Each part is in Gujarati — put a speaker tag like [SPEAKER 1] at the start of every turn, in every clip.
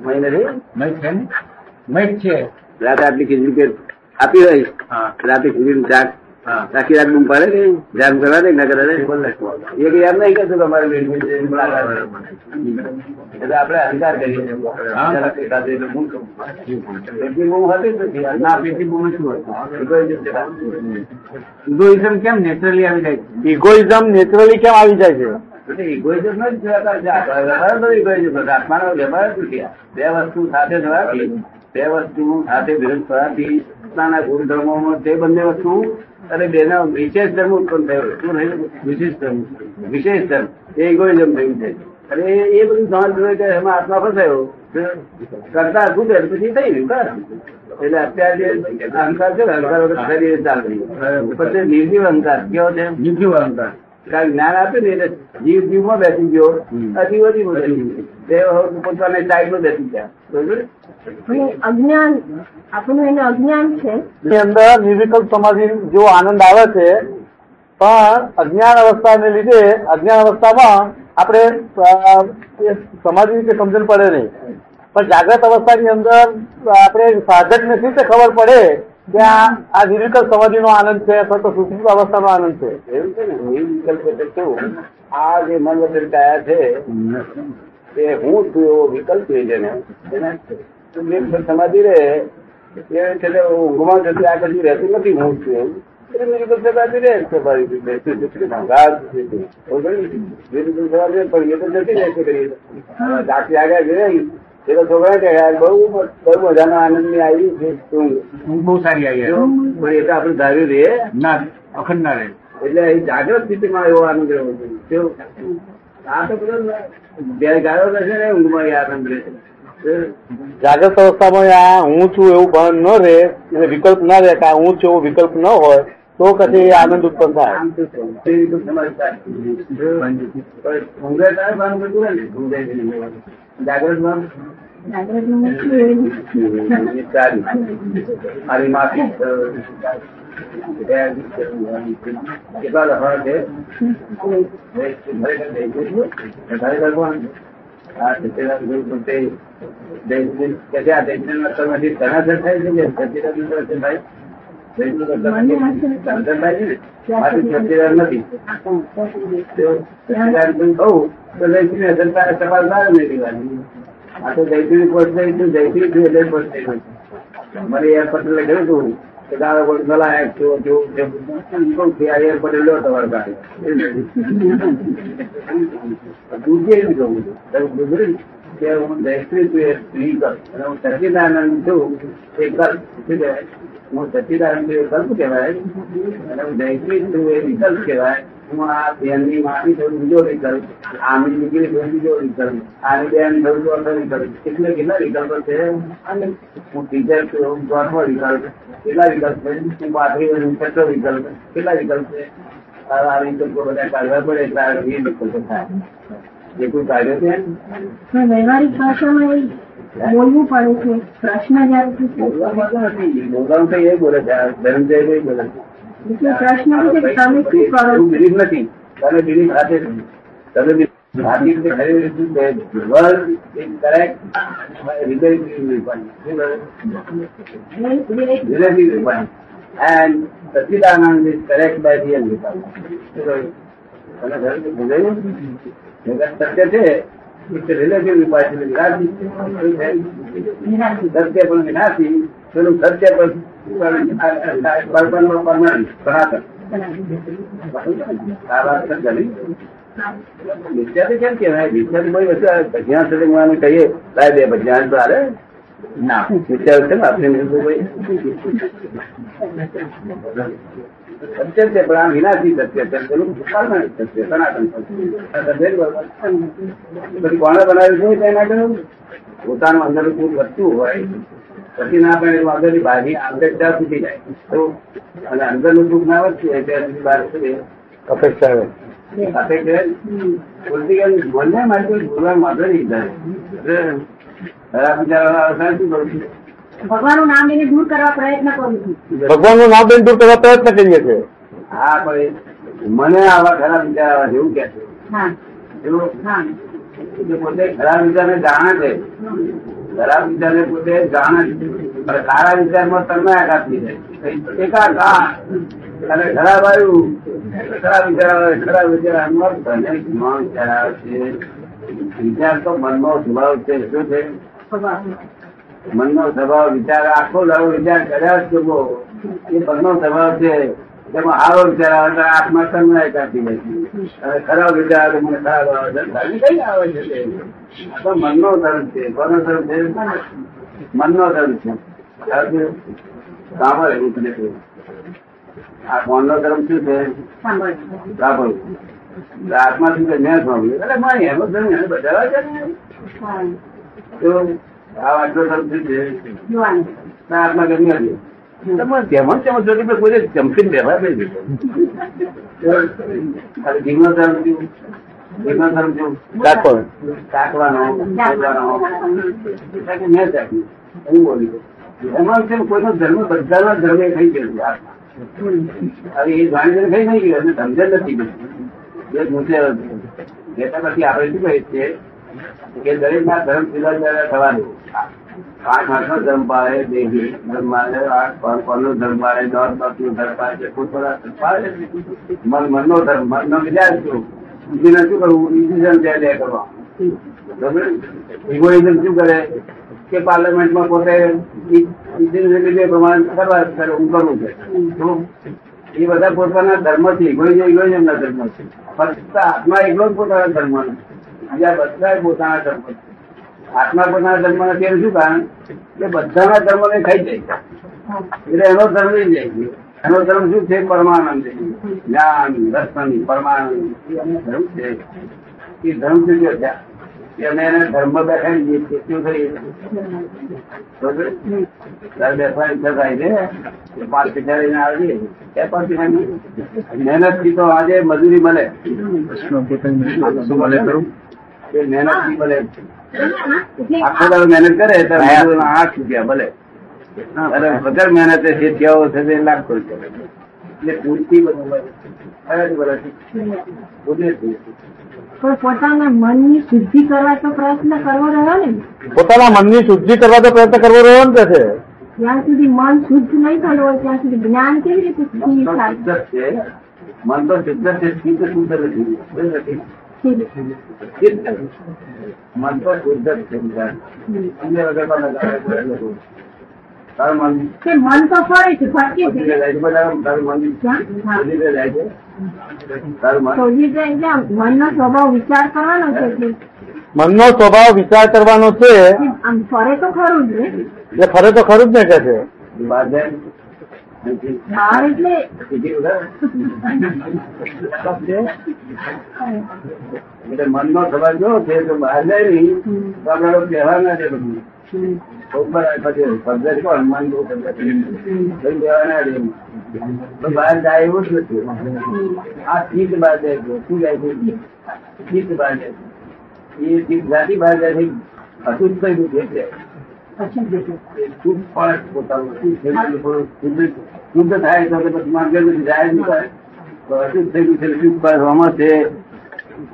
[SPEAKER 1] મહિને
[SPEAKER 2] ને?
[SPEAKER 1] આટલી ખીચડી આપી હોય રાતે ખીચડી આખી રાત બૂમ પાડે કે ધ્યાન કરવા દે ના કરે એક યાદ નહીં કરતો. એટલે આપણે અહંકાર કરીએ બૂમ હતી
[SPEAKER 2] ના પેટી બૂમ શું
[SPEAKER 1] છે.
[SPEAKER 2] ઇગોઇઝમ કેમ નેચરલી આવી જાય છે?
[SPEAKER 3] ઇગોઇઝમ નેચરલી કેમ આવી જાય છે?
[SPEAKER 1] નો જ. આત્માનો વ્યવહાર. બે વસ્તુ સાથે થવાથી બે વસ્તુ સાથે વિરોધ થવાથી પોતાના ગુણધર્મોમાં તે બંને વસ્તુ અને બેના વિશેષ ધર્મ ઉત્પન્ન થયો. શું થયું? વિશેષ ધર્મ. વિશેષ ધર્મ. એ ઇગોઇઝમ થયું છે. અને એ- બધું સમજ જોઈએ કે એમાં આત્મા ફસાયો. કરતા શું કરે પછી થઈ ગયું બસ. એટલે અત્યારે જે અહંકાર છે અહંકાર વગર શરીર ચાલે નહીં. પછી નિર્જીવ અહંકાર. કેવો છે?
[SPEAKER 2] નિર્જીવ અહંકાર.
[SPEAKER 1] કારણ જ્ઞાન આપ્યું ને એટલે જીવ જીવમાં બેસી ગયો. અજીવ અજીવ બેસી ગયો. તે પોતાની સાઈડમાં બેસી ગયા.
[SPEAKER 4] અજ્ઞાન આપણું એને અજ્ઞાન છે?
[SPEAKER 3] એની અંદર નિર્વિકલ્પ સમાધિ જેવો આનંદ આવે છે. પણ અજ્ઞાન અવસ્થાને લીધે અજ્ઞાન અવસ્થામાં આપણે સમાધિ રીતે સમજણ પડે નહીં. પણ જાગ્રત અવસ્થાની અંદર આપણે સાધકને ને રીતે ખબર પડે? કે આ નિર્વિકલ્પ સમાધિનો આનંદ છે, અથવા તો સુષુપ્ત અવસ્થાનો આનંદ છે.
[SPEAKER 1] એવું છે ને નિર્વિકલ્પ એટલે કેવું? આ જે મન વચન કાયા છે, એ હું છું એવો વિકલ્પ છે જેને. એને સમાધિ રહે, એ છે ઊંઘમાં જતી, આ કદી રહેતી નથી, હું છું એવું નિર્વિકલ્પ સમાધિ રહે સ્વાભાવિક રીતે. નિર્વિકલ્પ સમાધિ પણ એ તો જતી રહેશે કરીએ? જાગતી આગળ ગઈ તો છોકરા કે યાર બહુ બહુ મજાનો આનંદની આવી છે ઊંઘ.
[SPEAKER 2] બહુ સારી આવી.
[SPEAKER 1] પણ એ તો આપણે ધાર્યું રે
[SPEAKER 2] ના અખંડ ના રહે.
[SPEAKER 1] એટલે અહીં જાગ્રત સ્થિતિમાં એવો આનંદ રહેવો જોઈએ. આ તો બધો જયારે ગાયો રહેશે ને ઊંઘમાં એ આનંદ રહેશે
[SPEAKER 3] જાગ્રત અવસ્થામાં આ હું છું એવું ભાન ન રહે એટલે વિકલ્પ ના રહે કે આ હું છું એવો વિકલ્પ ન હોય. તો એ આનંદ ઉત્પન્ન થાય
[SPEAKER 1] આમ તો તે રીતે તમારી પાસે. પણ ઊંઘે તારે ભાન કરતું હોય ને, ઊંઘે છે ને. જાગ્રત ભાન
[SPEAKER 4] જાગૃતનું મુખ્ય એવું
[SPEAKER 1] એ સારી. મારી માફી કેટલા લફડા છે આ સત્યનારાયણ ગુરુ પોતે થાય? નથી. આ તો થઈ છું જયશ્રી એટલે પોસ્ટ થઈ ગયું. કે દાદા કોઈ નલાયક છો જો કઉ કે આ એરપોર્ટ લો તમારે ગાડી તું કેવી કહું છું કે હું એ સ્ત્રી કર. અને હું સચિદાનંદ છું એ કલ્પ હું સચિદાનંદ એ કલ્પ કહેવાય? અને હું જયશ્રી છું એ વિકલ્પ કહેવાય. હું આ બેનની માટી થયું, બીજો વિકલ્પ. આની દીકરી થયું, બીજો વિકલ્પ. આની બેન થયું ચોથો વિકલ્પ. એટલે કેટલા વિકલ્પ છે? હું ટીચર છું, હું ચોથો વિકલ્પ. કેટલા વિકલ્પ છે? હું પાથરી હું છઠ્ઠો વિકલ્પ. કેટલા વિકલ્પ છે? આ વિકલ્પો બધા કાઢવા પડે એટલે આ વિકલ્પો થાય. એ કોઈ કાયદો છે.
[SPEAKER 4] વ્યવહારિક ભાષામાં એ બોલવું પડે છે પ્રશ્ન જયારે
[SPEAKER 1] બોલવાનું તો નથી બોલવાનું તો એ બોલે છે ધનંજય બોલે છે.
[SPEAKER 4] એટલે પ્રશ્ન કે તમે શું કરો
[SPEAKER 1] બિલીફ નથી belief and is correct by. સત્ય છે it's a relative viewpoint. સત્ય પણ વિનાશી પેલું સત્ય પણ પરમાનન્ટ સનાતન આ વાત સમજાય નહીં? વિદ્યાર્થી કેમ કહેવાય વિદ્યાર્થી કોઈ વસ્તુ સાથે કહીએ લાય બે ભજ્યા તો હાલે
[SPEAKER 2] ના
[SPEAKER 1] વિચાર છે ને આપણે સત્ય છે પણ આ વિનાશી સત્ય છે. પેલું સત્ય સનાતન. પછી કોણે બનાવ્યું છે તેના કહ્યું પોતાનું અંદર કોઈ વધતું હોય પછી ના પણ તો અંદરની બહારની અંદર ત્યાં સુધી જાય. તો અને અંદરનું દુઃખ ના વધતું હોય ત્યાં સુધી બહાર
[SPEAKER 3] અપેક્ષા
[SPEAKER 1] કે બોલતી કે બોલને મારે કોઈ બોલવાનું વાંધો નહીં વિચારવાના અવસાન શું કરું છું
[SPEAKER 4] ભગવાનનું નામ લઈને દૂર કરવા પ્રયત્ન કરું છું.
[SPEAKER 3] ભગવાનનું નામ લઈને દૂર કરવા પ્રયત્ન કરીએ છીએ.
[SPEAKER 1] હા પણ મને આવા ખરાબ વિચાર આવે છે. એવું કે છે એવું પોતે ખરાબ વિચારને જાણે છે ખરાબ વિચારને પોતે જાણે છે. સારા વિચારમાં આઘાત કાપી જાય. એકાકાર. અને ખરાબ આવ્યું ખરાબ વિચાર આવે ખરાબ વિચાર આમાં તને વિચાર આવે છે. વિચાર તો મનનો સ્વભાવ છે શું છે. મનનો સ્વભાવ વિચાર આખો લાવો વિચાર કર્યા જ કરવો. એ મનનો સ્વભાવ છે. તેમાં આવો વિચાર આવે તો આત્મા તન્માય કાપી જાય અને ખરાબ વિચાર આવે મને ખરાબ આવે છે. કઈ આવે છે તો? મનનો ધર્મ છે. કોનો ધર્મ છે? મનનો ધર્મ છે. સાંભળ એવું તને. આ મનનો ધર્મ શું છે? સાંભળ. આત્મા શું છે? મેં સાંભળ્યું. એટલે મારી એમ જ આ આટલો ધર્મ શું છે ના આત્મા ગમી હતી. તેમાં તેમાં જોડી પર ચમકીને બેઠા થઈ ગયું જીવનો ધર્મ થયું જીવનો ધર્મ થયું
[SPEAKER 3] કાકણ
[SPEAKER 1] કાકવાનો બોલવાનો. એટલે કે મેં ચાખ્યું. એવું બોલી એમાં છે કોઈનો ધર્મ બધાના ધર્મે થઈ ગયો હવે એ જાણીને કઈ નહીં ગયો સમજણ નથી ગયું એ પૂછે કહેતા પછી આપણે શું કહીએ છીએ કે દરેક ના ધર્મ જુદા જુદા થવાનું આઠ હાથ નો ધર્મ પાડે દેહી ધર્મ પાડે, આઠ પાંચ નો ધર્મ પાડે, દોઢ દસ નો ધર્મ પાડે પોતપોતા ધર્મ પાડે મન મનનો ધર્મ, મનનો વિચાર શું? બુદ્ધિને શું કરવું? ઇન્ડિઝમ છે લે કરવા. ઇગોઇઝમ શું કરે? કે પાર્લામેન્ટમાં પોતે લીધે પ્રમાણે કરવા કરે, હું કરું છે. એ બધા પોતાના ધર્મ છે ઇગોઇઝમ ઇગોઇઝમ ના ધર્મ છે ફક્ત આત્મા એકલો જ પોતાના ધર્મ નથી ધર્મ આત્મા પોતાના ધર્મ નથી એનું શું કારણ? કે બધાના ધર્મ ને ખાઈ જાય. એટલે એનો ધર્મ નહીં જાય. એનો ધર્મ શું છે? પરમાનંદ જ્ઞાન દર્શન પરમાનંદ ધર્મ છે. એ ધર્મ છીએ. શું મહેનતથી તો આજે મજૂરી મળે.
[SPEAKER 2] ભલે
[SPEAKER 1] મહેનતથી મળે આખો દાડો મહેનત કરે તો આઠ રૂપિયા ભલે. અરે વગર મહેનતે જે થયો છે તે લાખો રૂપિયા એટલે પૂરતી ભલે.
[SPEAKER 4] પોતાના મનની શુદ્ધિ કરવા તો પ્રયત્ન કરવો રહ્યો ને.
[SPEAKER 3] પોતાના મનની શુદ્ધિ કરવા તો પ્રયત્ન કરવો રહ્યો ને છે
[SPEAKER 4] જ્યાં સુધી મન શુદ્ધ નહીં થયું હોય ત્યાં સુધી જ્ઞાન કેવી રીતે
[SPEAKER 1] મન તો
[SPEAKER 4] થાય
[SPEAKER 1] શુદ્ધ છે. શુદ્ધ નથી શું નથી? શુદ્ધ. મન તો શુદ્ધ જ છે બીજા. બીજા લગાવે. તારું મન
[SPEAKER 4] કે મન તો ફરે છે ફરકે
[SPEAKER 1] તારું મન જાય છે તારું મન
[SPEAKER 4] સોજી જાય એટલે મનનો સ્વભાવ વિચાર કરવાનો છે
[SPEAKER 3] મનનો સ્વભાવ વિચાર કરવાનો છે
[SPEAKER 4] આમ ફરે તો ખરું જ ને
[SPEAKER 3] એટલે ફરે તો ખરું જ ને કે છે
[SPEAKER 1] બહાર જાય
[SPEAKER 4] બહાર એટલે
[SPEAKER 1] એટલે મનનો સ્વભાવ જો છે તો બહાર જાય નહીં તો લોકો કહેવા ના છે બધું. ઉપર પછી પદ્ધતિ કોણ? મન બહુ પદ્ધતિ કઈ ના દે તો બહાર જાય એવું જ નથી. આ ચીજ બહાર જાય છે. શું જાય છે? ચીજ બહાર જાય છે. એ ચીજ જાતિ બહાર જાય છે. અશુદ્ધ થઈ ગયું એટલે શુદ્ધ પણ પોતાનું? શુદ્ધ થાય? તો પછી માર્ગે જાય નહીં. અશુદ્ધ ગયું છે શુદ્ધ પણ છે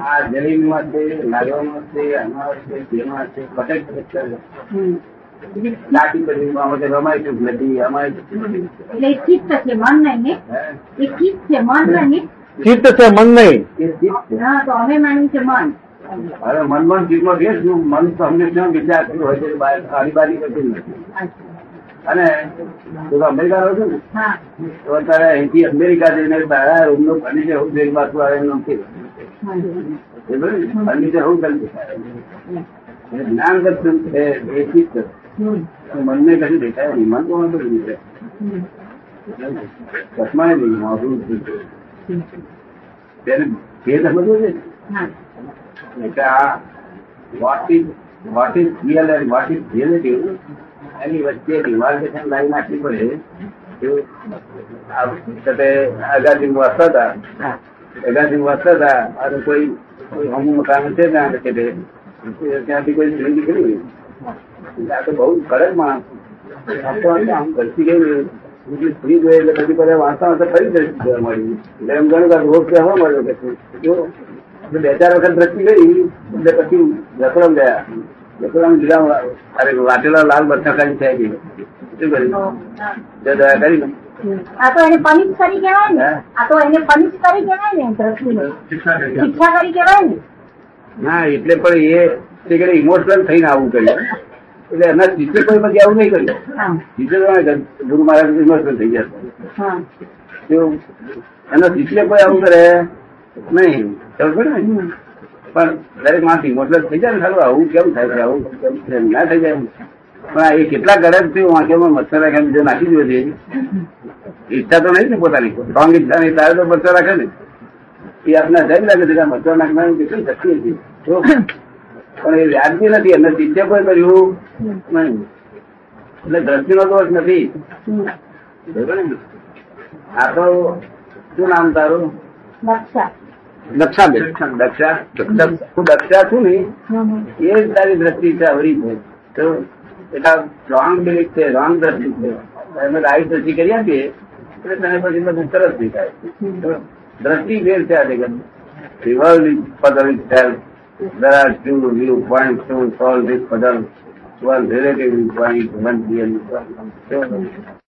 [SPEAKER 1] આ જમીનમાં છે લાગવામાં છે આમાં છે
[SPEAKER 4] ચિત્ત છે મન નહીં. મન નહીં
[SPEAKER 3] ચિત્ત મન
[SPEAKER 4] તો અમે માની છે મન
[SPEAKER 1] હવે મનમાં ચિત્તમાં મન તો હંમેશા વિચાર કર્યો હોય છે બારી બારી કરતું નથી અને તું અમેરિકા રહો છો ને તો અત્યારે અહીંથી અમેરિકા જઈને બહાર રૂમનું ફર્નિચર હું જોઈને પાછું આવે એમ નથી. ફર્નિચર હું કરી જ્ઞાન દર્શન છે એ ચિત્ત મનને કશું દેખાય નહીં. મન તો બધું દેખાય ચશ્મા નહીં મારું તેને ભેદ સમજવો છે? એટલે આ what is what is real and what is relative એની વચ્ચે ડિમાર્કેશન લાઈન નાખવી પડે. એવું વાંચતા હતા. આઝાદી વાંચતા હતા અને કોઈ કોઈ મકાન છે ત્યાં કે ત્યાંથી કોઈ સ્ત્રી નીકળી. આ તો બહુ કરે માણસ. આમ ઘરથી ગઈ બીજી સ્ત્રી જોઈ એટલે પછી બધા વાંચતા વાંચતા ફરી જઈ જવા મળી એટલે એમ રોગ કહેવા મળ્યો કે બે ચાર વખત દ્રષ્ટિ ગઈ એટલે પછી રસોડમ ગયા. અરે વાટેલા લાલ બચ્ચા ખાઈ થાય ગઈ શું કરી જો દયા કરી ને
[SPEAKER 4] આ તો એને પનિશ કરી કહેવાય ને. આ તો એને પનિશ કરી કહેવાય ને
[SPEAKER 2] શિક્ષા કરી
[SPEAKER 4] કહેવાય. ને.
[SPEAKER 1] ના એટલે પણ એ તે ઇમોશનલ થઈને આવું કર્યું. એટલે એના શિષ્ય કોઈ પછી આવું નહીં કર્યું. તો ગુરુ મહારાજ ઇમોશનલ થઈ જો એના શિષ્ય કોઈ આવું કરે? નહીં. ખબર પડે ને? પણ દરેક માણસ ઇમોશનલ થઈ જાય ને સારું, આવું કેમ થાય છે, આવું ના થઈ જાય. પણ એ કેટલા ગરજ થયું વાંખેમાં મચ્છર રાખે જો નાખી દીધો છે. ઈચ્છા તો નહીં ને પોતાની. સ્ટ્રોંગ ઈચ્છા નહીં તારે તો મચ્છર રાખે ને. એ આપને જઈ લાગે છે કે મચ્છર નાખવાની કેટલી શક્તિ હતી. પણ એ વ્યાજબી નથી, એમને કોઈ કર્યું નહીં. એટલે દ્રષ્ટિનો દોષ નથી. આ તો શું નામ તારું?
[SPEAKER 4] દક્ષા
[SPEAKER 1] દક્ષાબેન દક્ષા હું દક્ષા છું ને. એ જ તારી દ્રષ્ટિ છે અવરી છે તો એટલે રોંગ બિલીફ છે રોંગ દ્રષ્ટિ છે અમે રાઈટ દ્રષ્ટિ કરી આપીએ એટલે તને પછી બધું સરસ દેખાય દ્રષ્ટિ ફેર છે આ જગત is puzzle itself. There are two viewpoints to solve this puzzle. One relative viewpoint, one real viewpoint.